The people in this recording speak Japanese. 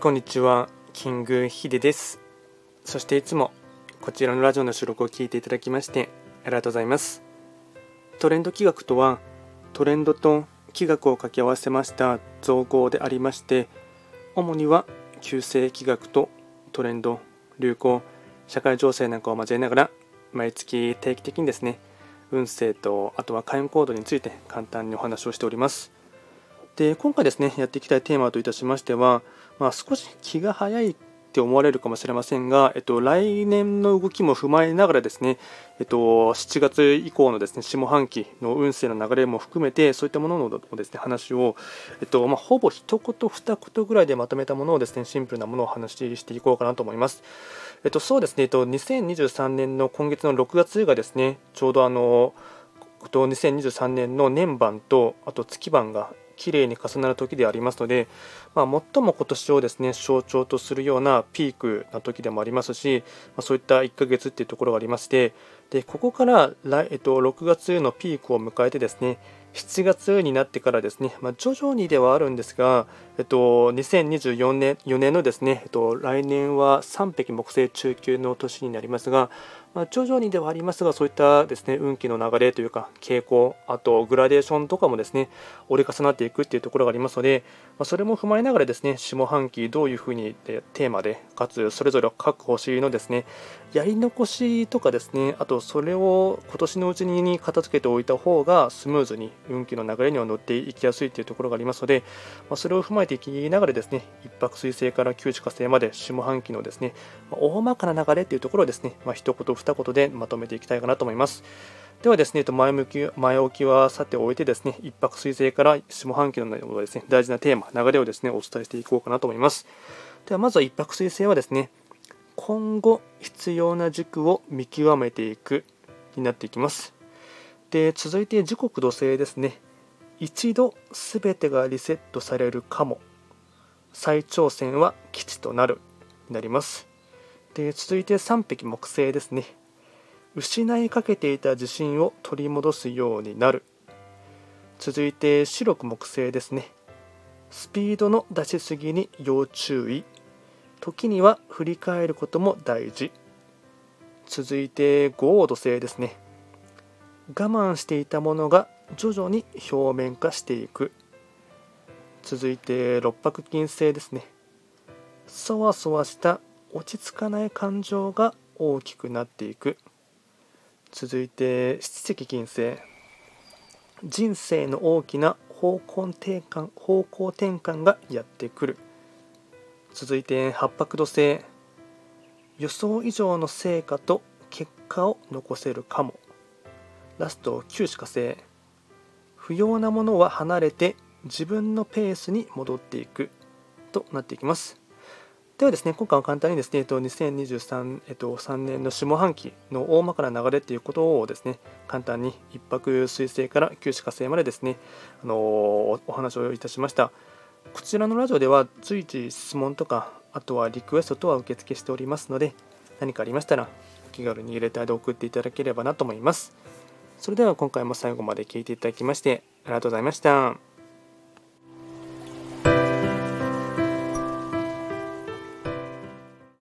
こんにちは、キングヒデです。そしていつもこちらのラジオの収録を聞いていただきましてありがとうございます。トレンド企画とはトレンドと気学を掛け合わせました造語でありまして主には旧世気学とトレンド、流行、社会情勢なんかを交えながら毎月定期的にですね運勢とあとは開運行動について簡単にお話をしております。で今回ですねやっていきたいテーマといたしましては、まあ、少し気が早いって思われるかもしれませんが、えっと、来年の動きも踏まえながらですね、えっと、7月以降のですね下半期の運勢の流れも含めてそういったもののですね話を、えっとまあ、ほぼ一言二言ぐらいでまとめたものをですねシンプルなものを話していこうかなと思います。えっと、そうですね、えっと、2023年の今月の6月がですねちょうどあの2023年の年番とあと月番が綺麗に重なる時でありますので、まあ、最も今年をですね象徴とするようなピークな時でもありますし、まあ、そういった1ヶ月っていうところがありましてでここから来、えっと、6月のピークを迎えてですね7月になってからですね、まあ、徐々にではあるんですが、えっと、2024年 ,4 年のですね、えっと、来年は3匹木星中級の年になりますが、まあ、徐々にではありますがそういったですね運気の流れというか傾向あとグラデーションとかもですね折り重なっていくっていうところがありますので、まあ、それも踏まえながらですね下半期どういうふうにテーマでかつそれぞれ各星のですねやり残しとかですねあとそれを今年のうちに片付けておいた方がスムーズに運気の流れには乗っていきやすいというところがありますので、まあ、それを踏まえていきながらですね一泊水星から九地火星まで下半期のですね、まあ、大まかな流れというところをですね、まあ、一言二言でまとめていきたいかなと思います。ではですね、前向き前置きはさておいてですね、一泊水星から下半期のですね、大事なテーマ、流れをですね、お伝えしていこうかなと思います。ではまずは一泊水星はですね、今後必要な軸を見極めていくになっていきます。で続いて時刻土星ですね。一度全てがリセットされるかも。再挑戦は基地となるになります。で続いて3匹木星ですね。失いかけていた自信を取り戻すようになる。続いて白く木星ですね。スピードの出しすぎに要注意。時には振り返ることも大事。続いて豪土星ですね。我慢していたものが徐々に表面化していく。続いて六白金星ですね。そわそわした落ち着かない感情が大きくなっていく。続いて七石金星。人生の大きな方向転換方向転換がやってくる。続いて八白土星予想以上の成果と結果を残せるかも。ラスト九死火星。不要なものは離れて自分のペースに戻っていく。となっていきます。ではですね今回は簡単にですね2023、えっと、3年の下半期の大まかな流れということをですね簡単に一泊水星から九死火星までですねあのお話をいたしました。こちらのラジオでは随時質問とかあとはリクエストとは受付しておりますので何かありましたらお気軽に入れターで送っていただければなと思いますそれでは今回も最後まで聴いていただきましてありがとうございました